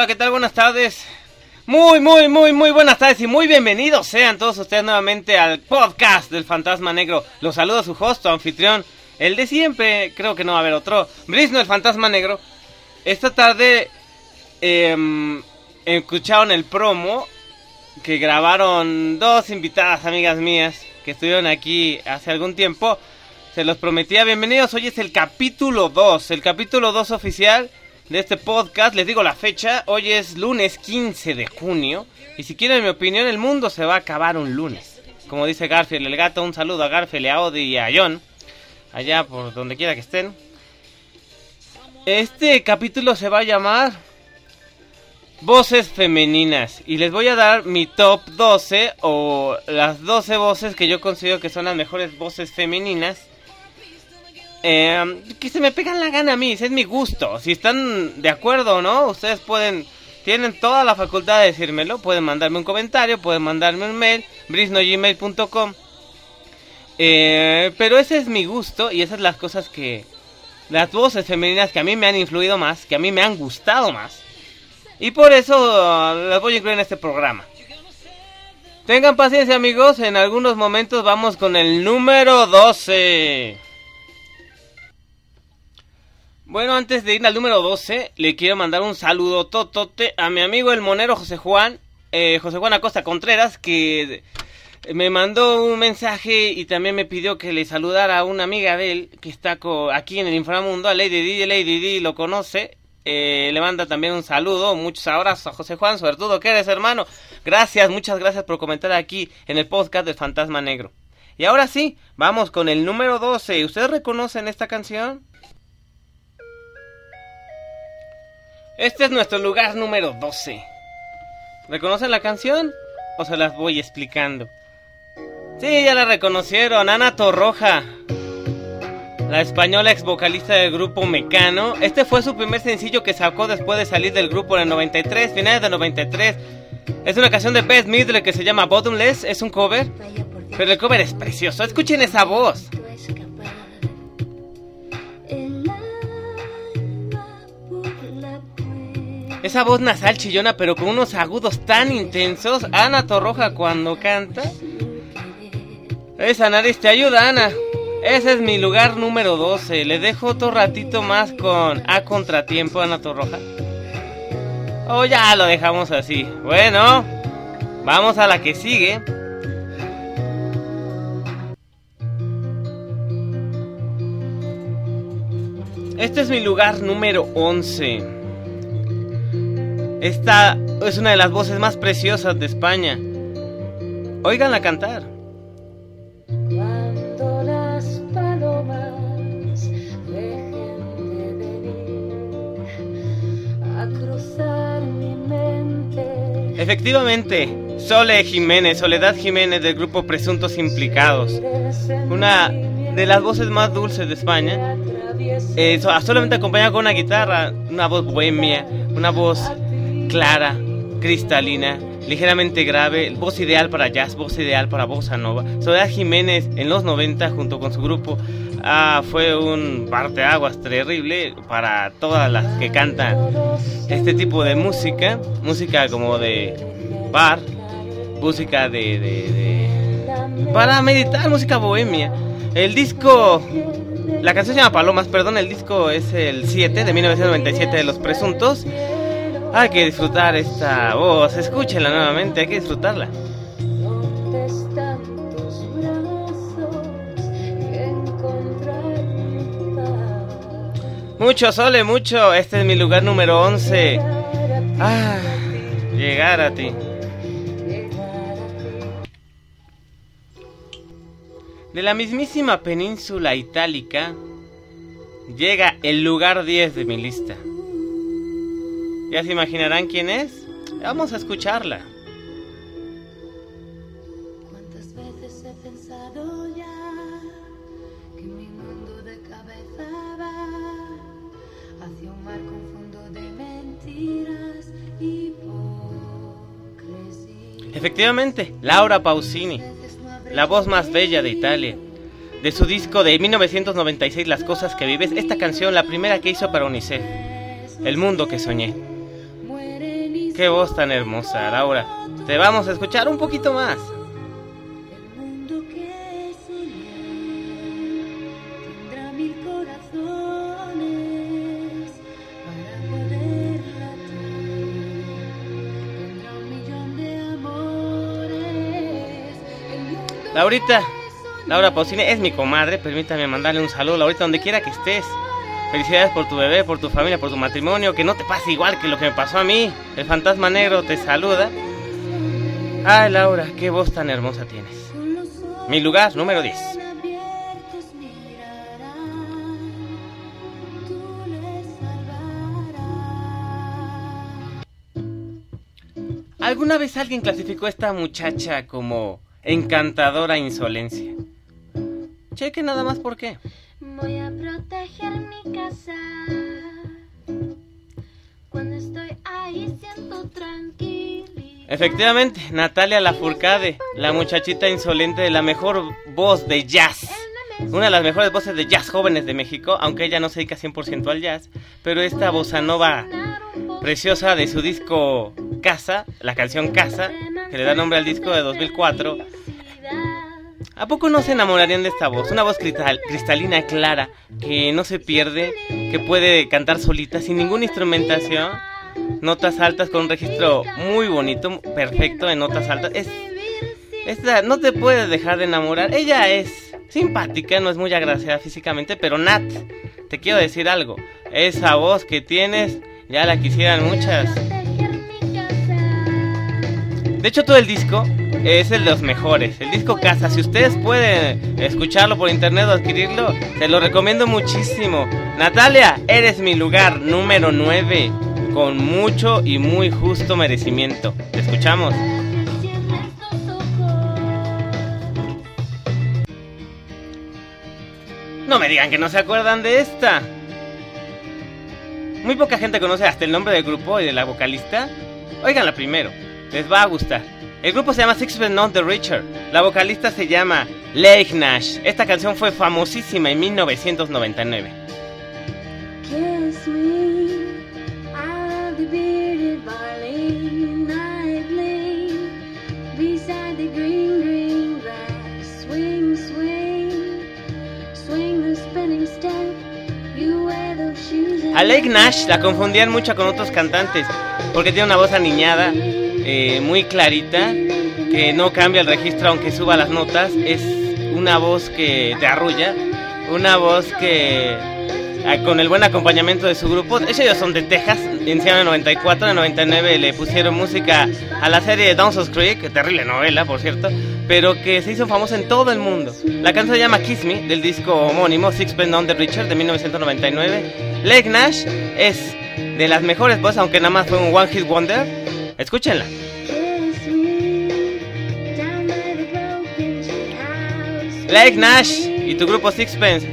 Hola, ¿qué tal? Buenas tardes. Muy, muy, muy, muy buenas tardes y muy bienvenidos sean todos ustedes nuevamente al podcast del Fantasma Negro. Los saluda su host, su anfitrión, el de siempre, creo que no va a haber otro, Brisno, el Fantasma Negro. Esta tarde em, escucharon el promo que grabaron dos invitadas amigas mías que estuvieron aquí hace algún tiempo. Se los prometía, bienvenidos, hoy es el capítulo 2, el capítulo 2 oficial de este podcast. Les digo la fecha, hoy es lunes 15 de junio. Y si quieren mi opinión, el mundo se va a acabar un lunes. Como dice Garfield, el gato, un saludo a Garfield, a Audi y a John. Allá por donde quiera que estén. Este capítulo se va a llamar Voces femeninas. Y les voy a dar mi top 12 o las 12 voces que yo considero que son las mejores voces femeninas eh, que se me pegan la gana a mí, es mi gusto. Si están de acuerdo o no, ustedes pueden, tienen toda la facultad de decírmelo. Pueden mandarme un comentario, pueden mandarme un mail, brisnogmail.com. Eh, pero ese es mi gusto y esas son las cosas que, las voces femeninas que a mí me han influido más, que a mí me han gustado más. Y por eso uh, las voy a incluir en este programa. Tengan paciencia amigos, en algunos momentos vamos con el número 12. Bueno, antes de ir al número 12, le quiero mandar un saludo totote a mi amigo el monero José Juan, eh, José Juan Acosta Contreras, que me mandó un mensaje y también me pidió que le saludara a una amiga de él que está aquí en el inframundo, a Lady D, Lady D lo conoce, eh, le manda también un saludo, muchos abrazos a José Juan, sobre todo que eres hermano. Gracias, muchas gracias por comentar aquí en el podcast del Fantasma Negro. Y ahora sí, vamos con el número 12. ¿Ustedes reconocen esta canción? Este es nuestro lugar número 12. ¿Reconocen la canción? ¿O se las voy explicando? Sí, ya la reconocieron, Ana Torroja. La española ex vocalista del grupo Mecano. Este fue su primer sencillo que sacó después de salir del grupo en el 93, finales del 93. Es una canción de Beth Midler que se llama Bottomless, es un cover. Pero el cover es precioso, escuchen esa voz. Esa voz nasal chillona, pero con unos agudos tan intensos. Ana Torroja cuando canta. Esa nariz te ayuda, Ana. Ese es mi lugar número 12. Le dejo otro ratito más con A Contratiempo, Ana Torroja. O ya lo dejamos así. Bueno, vamos a la que sigue. Este es mi lugar número 11. Esta es una de las voces más preciosas de España. Óiganla cantar. Cuando las palomas dejen de venir a cruzar mi mente. Efectivamente, Sole Jiménez, Soledad Jiménez del grupo Presuntos Implicados. Una de las voces más dulces de España. Eh, solamente acompañada con una guitarra, una voz bohemia, una voz clara, cristalina, ligeramente grave, voz ideal para jazz, voz ideal para bossa nova. Soledad Jiménez en los 90 junto con su grupo ah, fue un parteaguas terrible para todas las que cantan este tipo de música, música como de bar, música de, de para meditar, música bohemia. El disco la canción se llama Palomas, perdón, el disco es el 7 de 1997 de Los Presuntos. Hay que disfrutar esta voz, escúchenla nuevamente, hay que disfrutarla. Mucho sole, mucho. Este es mi lugar número 11. Ah, llegar a ti. De la mismísima península itálica llega el lugar 10 de mi lista. ¿Ya se imaginarán quién es? Vamos a escucharla. ¿Cuántas veces he pensado ya que mi mundo de cabeza va hacia un mar confundo de mentiras y hipocresía? Efectivamente, Laura Pausini, la voz más bella de Italia. De su disco de 1996, Las cosas que vives, esta canción, la primera que hizo para UNICEF, El mundo que soñé. Qué voz tan hermosa, Laura. Te vamos a escuchar un poquito más. Laurita, Laura Pausini es mi comadre, permítame mandarle un saludo, Laurita, donde quiera que estés. Felicidades por tu bebé, por tu familia, por tu matrimonio, que no te pase igual que lo que me pasó a mí. El fantasma negro te saluda. Ay, Laura, qué voz tan hermosa tienes. Mi lugar número 10. ¿Alguna vez alguien clasificó a esta muchacha como encantadora insolencia. Cheque nada más por qué. Voy a proteger mi casa. Cuando estoy ahí siento tranquilidad. Efectivamente, Natalia Lafourcade, la muchachita insolente de la mejor voz de jazz. Una de las mejores voces de jazz jóvenes de México, aunque ella no se dedica 100% al jazz, pero esta bossa nova preciosa de su disco Casa, la canción Casa, que le da nombre al disco de 2004. ¿A poco no se enamorarían de esta voz? Una voz cristalina, clara, que no se pierde, que puede cantar solita, sin ninguna instrumentación. Notas altas con un registro muy bonito, perfecto en notas altas. Es, esta, no te puedes dejar de enamorar. Ella es simpática, no es muy agraciada físicamente, pero Nat, te quiero decir algo. Esa voz que tienes, ya la quisieran muchas. De hecho, todo el disco es el de los mejores. El disco Casa. Si ustedes pueden escucharlo por internet o adquirirlo, te lo recomiendo muchísimo. Natalia, eres mi lugar número 9. Con mucho y muy justo merecimiento. Te escuchamos. No me digan que no se acuerdan de esta. Muy poca gente conoce hasta el nombre del grupo y de la vocalista. Oiganla primero les va a gustar. El grupo se llama Sixpence Not the Richer. La vocalista se llama Lake Nash. Esta canción fue famosísima en 1999. A Lake Nash la confundían mucho con otros cantantes porque tiene una voz aniñada eh, muy clarita, que no cambia el registro aunque suba las notas. Es una voz que te arrulla, una voz que ah, con el buen acompañamiento de su grupo, ellos son de Texas, iniciaron en 94, en 99 le pusieron música a la serie Dawson's Creek, terrible novela por cierto, pero que se hizo famosa en todo el mundo. La canción se llama Kiss Me, del disco homónimo Sixpence on the Richard de 1999. Lake Nash es de las mejores voces, aunque nada más fue un One Hit Wonder Escúchenla. Lake Nash y tu grupo Sixpence.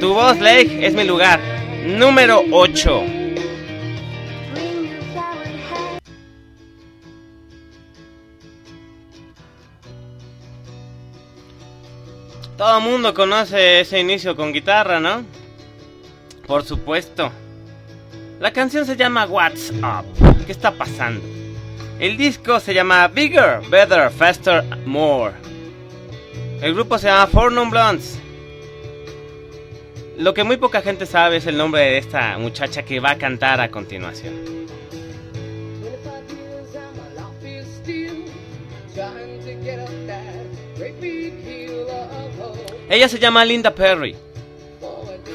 Tu voz, Lake, es mi lugar. Número 8. Todo mundo conoce ese inicio con guitarra, ¿no? Por supuesto. La canción se llama What's Up. ¿Qué está pasando? El disco se llama Bigger, Better, Faster, More. El grupo se llama Four Non Blondes. Lo que muy poca gente sabe es el nombre de esta muchacha que va a cantar a continuación. Ella se llama Linda Perry.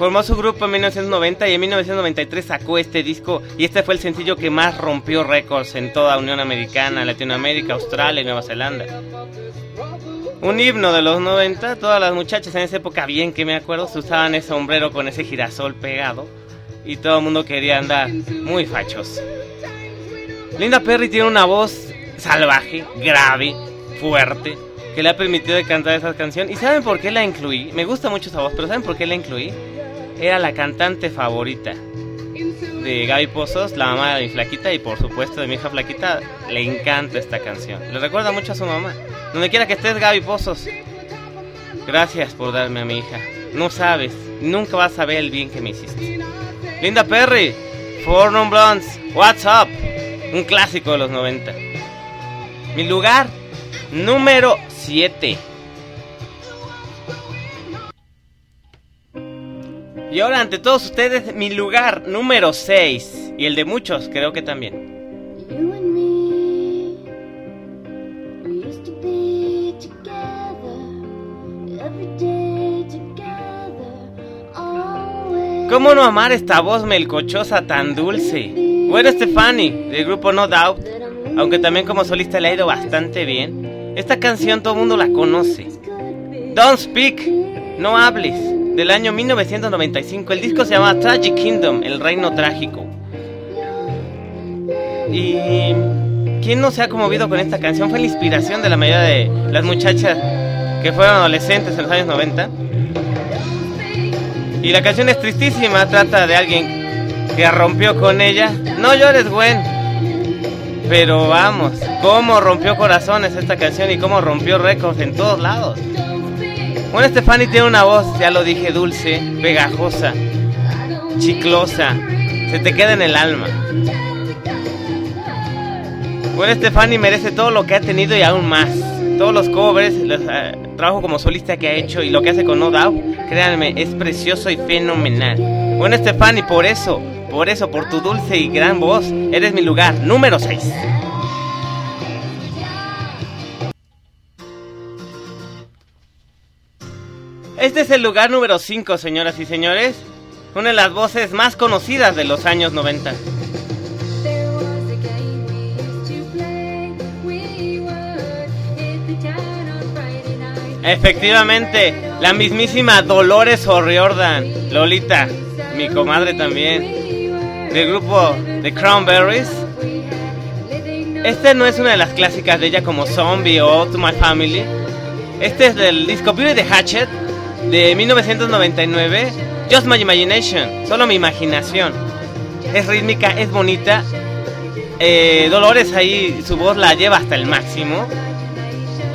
Formó su grupo en 1990 y en 1993 sacó este disco y este fue el sencillo que más rompió récords en toda Unión Americana, Latinoamérica, Australia y Nueva Zelanda. Un himno de los 90, todas las muchachas en esa época, bien que me acuerdo, se usaban ese sombrero con ese girasol pegado y todo el mundo quería andar muy fachos. Linda Perry tiene una voz salvaje, grave, fuerte, que le ha permitido cantar esa canción. ¿Y saben por qué la incluí? Me gusta mucho esa voz, pero ¿saben por qué la incluí? Era la cantante favorita de Gaby Pozos, la mamá de mi flaquita y por supuesto de mi hija flaquita. Le encanta esta canción. Le recuerda mucho a su mamá. Donde quiera que estés, Gaby Pozos. Gracias por darme a mi hija. No sabes, nunca vas a saber el bien que me hiciste. Linda Perry, Four Non Blondes, What's Up? Un clásico de los 90. Mi lugar número 7. Y ahora ante todos ustedes mi lugar número 6 y el de muchos creo que también. ¿Cómo no amar esta voz melcochosa tan dulce? Bueno, Stefani, del grupo No Doubt, aunque también como solista le ha ido bastante bien. Esta canción todo el mundo la conoce. Don't Speak, no hables, del año 1995. El disco se llama Tragic Kingdom, el reino trágico. Y ¿quién no se ha conmovido con esta canción? Fue la inspiración de la mayoría de las muchachas que fueron adolescentes en los años 90. Y la canción es tristísima, trata de alguien que rompió con ella. No llores, Gwen. Pero vamos, cómo rompió corazones esta canción y cómo rompió récords en todos lados. Bueno, Stefani tiene una voz, ya lo dije, dulce, pegajosa, chiclosa. Se te queda en el alma. Bueno, Stefani merece todo lo que ha tenido y aún más. Todos los covers, los, eh, trabajo como solista que ha hecho y lo que hace con No Doubt, créanme, es precioso y fenomenal. Bueno, Stefani, por eso, por eso, por tu dulce y gran voz, eres mi lugar número 6. Este es el lugar número 5, señoras y señores. Una de las voces más conocidas de los años 90. Efectivamente, la mismísima Dolores O'Riordan, Lolita, mi comadre también, del grupo The Cranberries. Este no es una de las clásicas de ella como Zombie o To My Family. Este es del disco Beauty the Hatchet de 1999. Just My Imagination, solo mi imaginación. Es rítmica, es bonita. Eh, Dolores ahí su voz la lleva hasta el máximo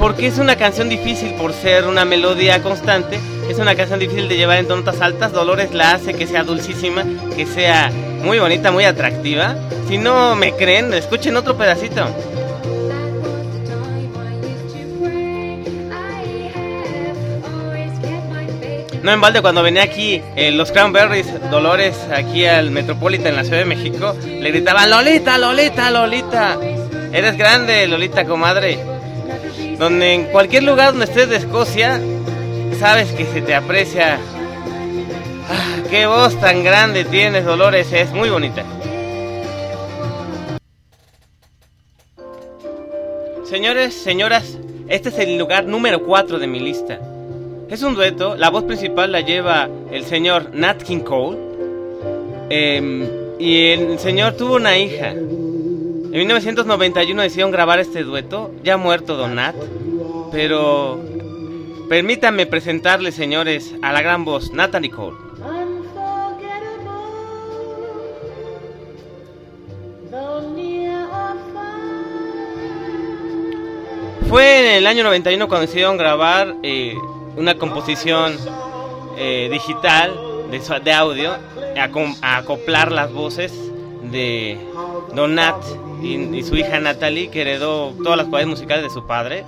porque es una canción difícil por ser una melodía constante, es una canción difícil de llevar en notas altas, Dolores la hace que sea dulcísima, que sea muy bonita, muy atractiva. Si no me creen, escuchen otro pedacito. No en balde, cuando venía aquí eh, los Cranberries, Dolores, aquí al Metropolitan en la Ciudad de México, le gritaban, Lolita, Lolita, Lolita. Eres grande, Lolita, comadre donde en cualquier lugar donde estés de Escocia, sabes que se te aprecia. Ah, qué voz tan grande tienes, Dolores, es muy bonita. Señores, señoras, este es el lugar número 4 de mi lista. Es un dueto, la voz principal la lleva el señor Nat King Cole. Em, y el señor tuvo una hija. En 1991 decidieron grabar este dueto, ya muerto Don Nat, pero permítanme presentarle, señores, a la gran voz, Natalie Cole. Fue en el año 91 cuando decidieron grabar eh, una composición eh, digital de, audio, a acoplar las voces de Don Nat y, su hija Natalie, que heredó todas las cualidades musicales de su padre.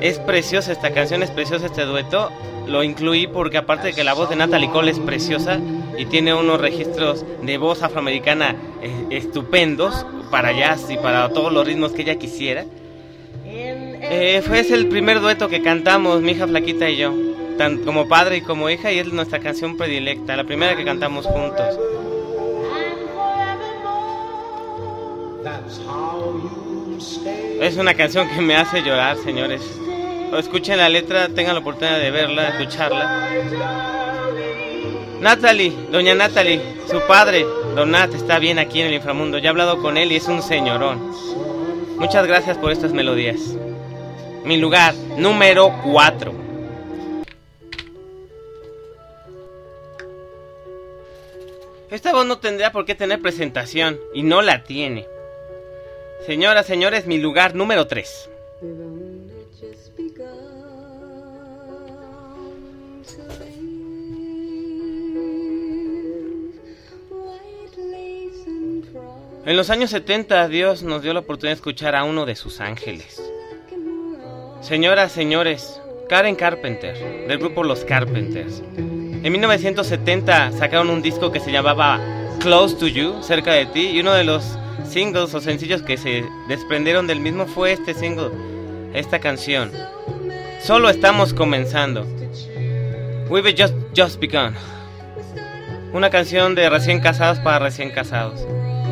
Es preciosa esta canción, es preciosa este dueto. Lo incluí porque aparte de que la voz de Natalie Cole es preciosa y tiene unos registros de voz afroamericana eh, estupendos para jazz y para todos los ritmos que ella quisiera. Eh, fue el primer dueto que cantamos, mi hija Flaquita y yo, tan como padre y como hija, y es nuestra canción predilecta, la primera que cantamos juntos. Es una canción que me hace llorar, señores. escuchen la letra, tengan la oportunidad de verla, escucharla. Natalie, doña Natalie, su padre, don Nat, está bien aquí en el inframundo. Ya he hablado con él y es un señorón. Muchas gracias por estas melodías. Mi lugar, número 4. Esta voz no tendría por qué tener presentación y no la tiene. Señoras, señores, mi lugar número 3. En los años 70 Dios nos dio la oportunidad de escuchar a uno de sus ángeles. Señoras, señores, Karen Carpenter, del grupo Los Carpenters. En 1970 sacaron un disco que se llamaba Close to You, cerca de ti, y uno de los singles o sencillos que se desprendieron del mismo fue este single, esta canción. Solo estamos comenzando. We've just, just begun. Una canción de recién casados para recién casados.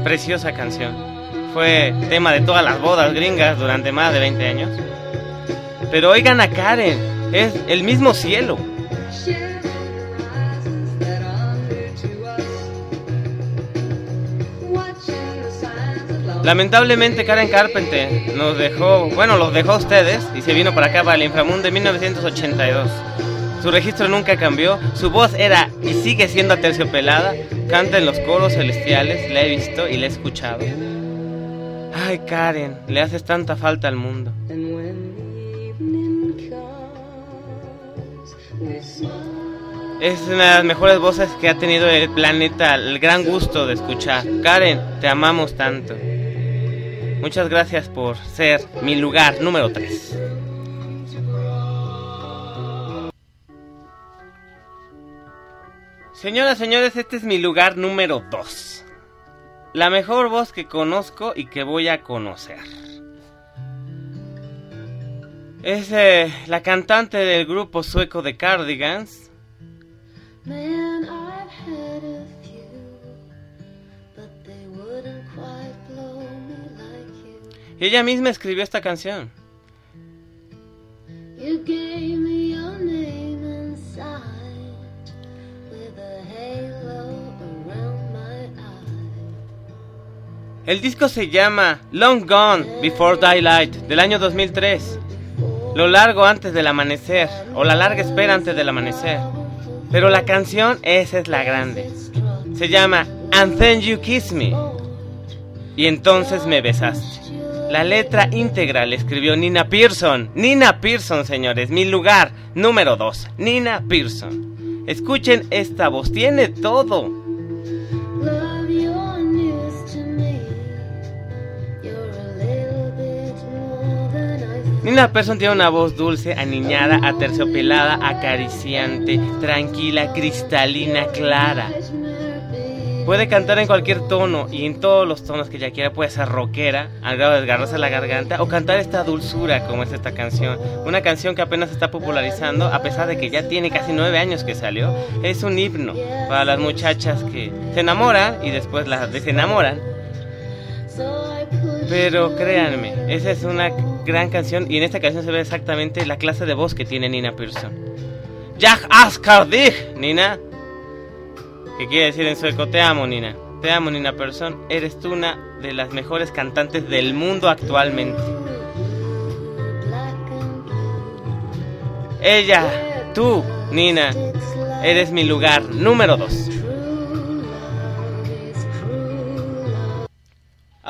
Preciosa canción. Fue tema de todas las bodas gringas durante más de 20 años. Pero oigan a Karen, es el mismo cielo. Lamentablemente Karen Carpenter nos dejó, bueno, los dejó a ustedes y se vino para acá, para el inframundo en 1982. Su registro nunca cambió, su voz era y sigue siendo aterciopelada, canta en los coros celestiales, la he visto y la he escuchado. Ay Karen, le haces tanta falta al mundo. Es una de las mejores voces que ha tenido el planeta, el gran gusto de escuchar. Karen, te amamos tanto. Muchas gracias por ser mi lugar número 3. Señoras, señores, este es mi lugar número 2. La mejor voz que conozco y que voy a conocer. Es eh, la cantante del grupo sueco de Cardigans. Ella misma escribió esta canción. El disco se llama Long Gone Before Daylight del año 2003. Lo largo antes del amanecer o la larga espera antes del amanecer. Pero la canción esa es la grande. Se llama And Then You Kiss Me. Y entonces me besaste. La letra íntegra la escribió Nina Pearson. Nina Pearson, señores, mi lugar número 2. Nina Pearson. Escuchen esta voz, tiene todo. Nina Pearson tiene una voz dulce, aniñada, aterciopelada, acariciante, tranquila, cristalina, clara. Puede cantar en cualquier tono y en todos los tonos que ella quiera. Puede ser rockera, al grado de desgarrarse la garganta, o cantar esta dulzura como es esta canción. Una canción que apenas se está popularizando, a pesar de que ya tiene casi nueve años que salió. Es un himno para las muchachas que se enamoran y después las desenamoran. Pero créanme, esa es una gran canción y en esta canción se ve exactamente la clase de voz que tiene Nina Pearson. Jag Askardig, Nina. ¿Qué quiere decir en sueco? Te amo, Nina. Te amo, Nina Persson. Eres tú una de las mejores cantantes del mundo actualmente. Ella, tú, Nina, eres mi lugar número dos.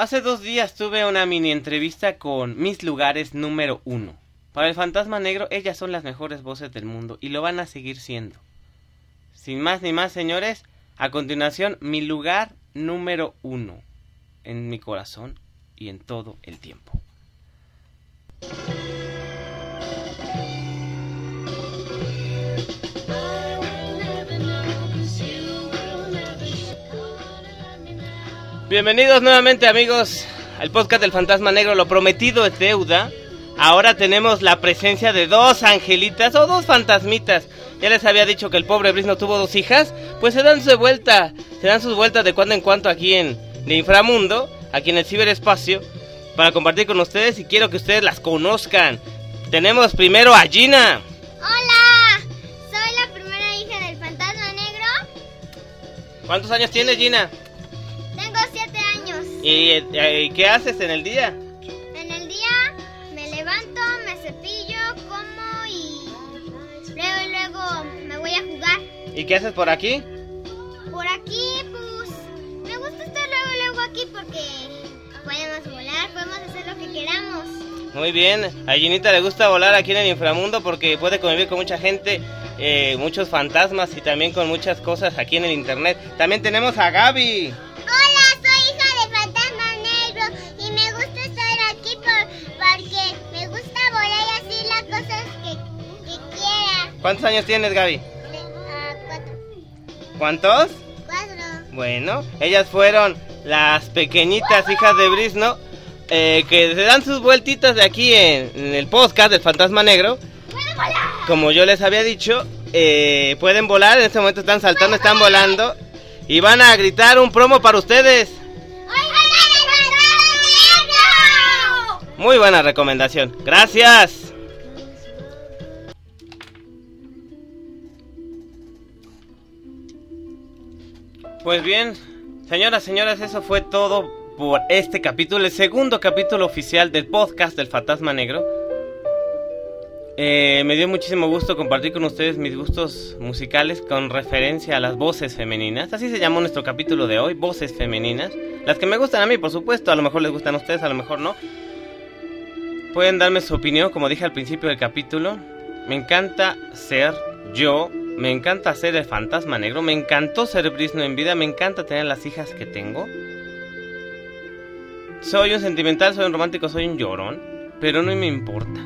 Hace dos días tuve una mini entrevista con mis lugares número uno. Para el fantasma negro, ellas son las mejores voces del mundo y lo van a seguir siendo. Sin más ni más, señores, a continuación, mi lugar número uno en mi corazón y en todo el tiempo. Bienvenidos nuevamente amigos al podcast del Fantasma Negro. Lo prometido es deuda. Ahora tenemos la presencia de dos angelitas o dos fantasmitas ya les había dicho que el pobre Brice no tuvo dos hijas. Pues se dan su vuelta. Se dan sus vueltas de cuando en cuando aquí en el inframundo. Aquí en el ciberespacio. Para compartir con ustedes y quiero que ustedes las conozcan. Tenemos primero a Gina. Hola. Soy la primera hija del fantasma negro. ¿Cuántos años tienes Gina? ¿Y, eh, qué haces en el día? ¿Y qué haces por aquí? Por aquí, pues me gusta estar luego, luego aquí porque podemos volar, podemos hacer lo que queramos. Muy bien, a Ginita le gusta volar aquí en el inframundo porque puede convivir con mucha gente, eh, muchos fantasmas y también con muchas cosas aquí en el internet. También tenemos a Gaby. Hola, ¿Cuántos años tienes, Gaby? Ah, cuatro. ¿Cuántos? Cuatro. Bueno, ellas fueron las pequeñitas hijas de Brisno eh, que se dan sus vueltitas de aquí en, en el podcast del Fantasma Negro. ¡Pueden volar! Como yo les había dicho, eh, pueden volar, en este momento están saltando, están volando y van a gritar un promo para ustedes. ¡Ay, ay, ay, Muy buena recomendación. Gracias. Pues bien, señoras, señoras, eso fue todo por este capítulo, el segundo capítulo oficial del podcast del Fantasma Negro. Eh, me dio muchísimo gusto compartir con ustedes mis gustos musicales con referencia a las voces femeninas. Así se llamó nuestro capítulo de hoy, voces femeninas. Las que me gustan a mí, por supuesto, a lo mejor les gustan a ustedes, a lo mejor no. Pueden darme su opinión, como dije al principio del capítulo. Me encanta ser yo, me encanta ser el fantasma negro, me encantó ser Brisno en vida, me encanta tener las hijas que tengo. Soy un sentimental, soy un romántico, soy un llorón, pero no me importa.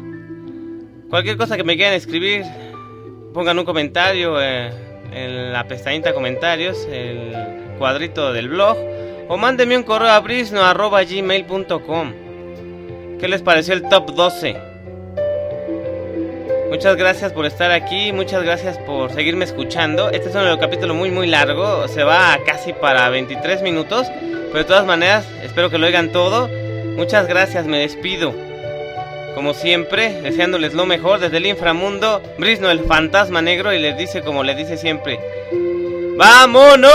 Cualquier cosa que me quieran escribir, pongan un comentario eh, en la pestañita comentarios, el cuadrito del blog, o mándenme un correo a brisno.gmail.com. ¿Qué les pareció el top 12? Muchas gracias por estar aquí, muchas gracias por seguirme escuchando. Este es un capítulo muy muy largo, se va casi para 23 minutos, pero de todas maneras espero que lo oigan todo. Muchas gracias, me despido. Como siempre, deseándoles lo mejor desde el inframundo, Brisno el fantasma negro y les dice como le dice siempre, ¡Vámonos!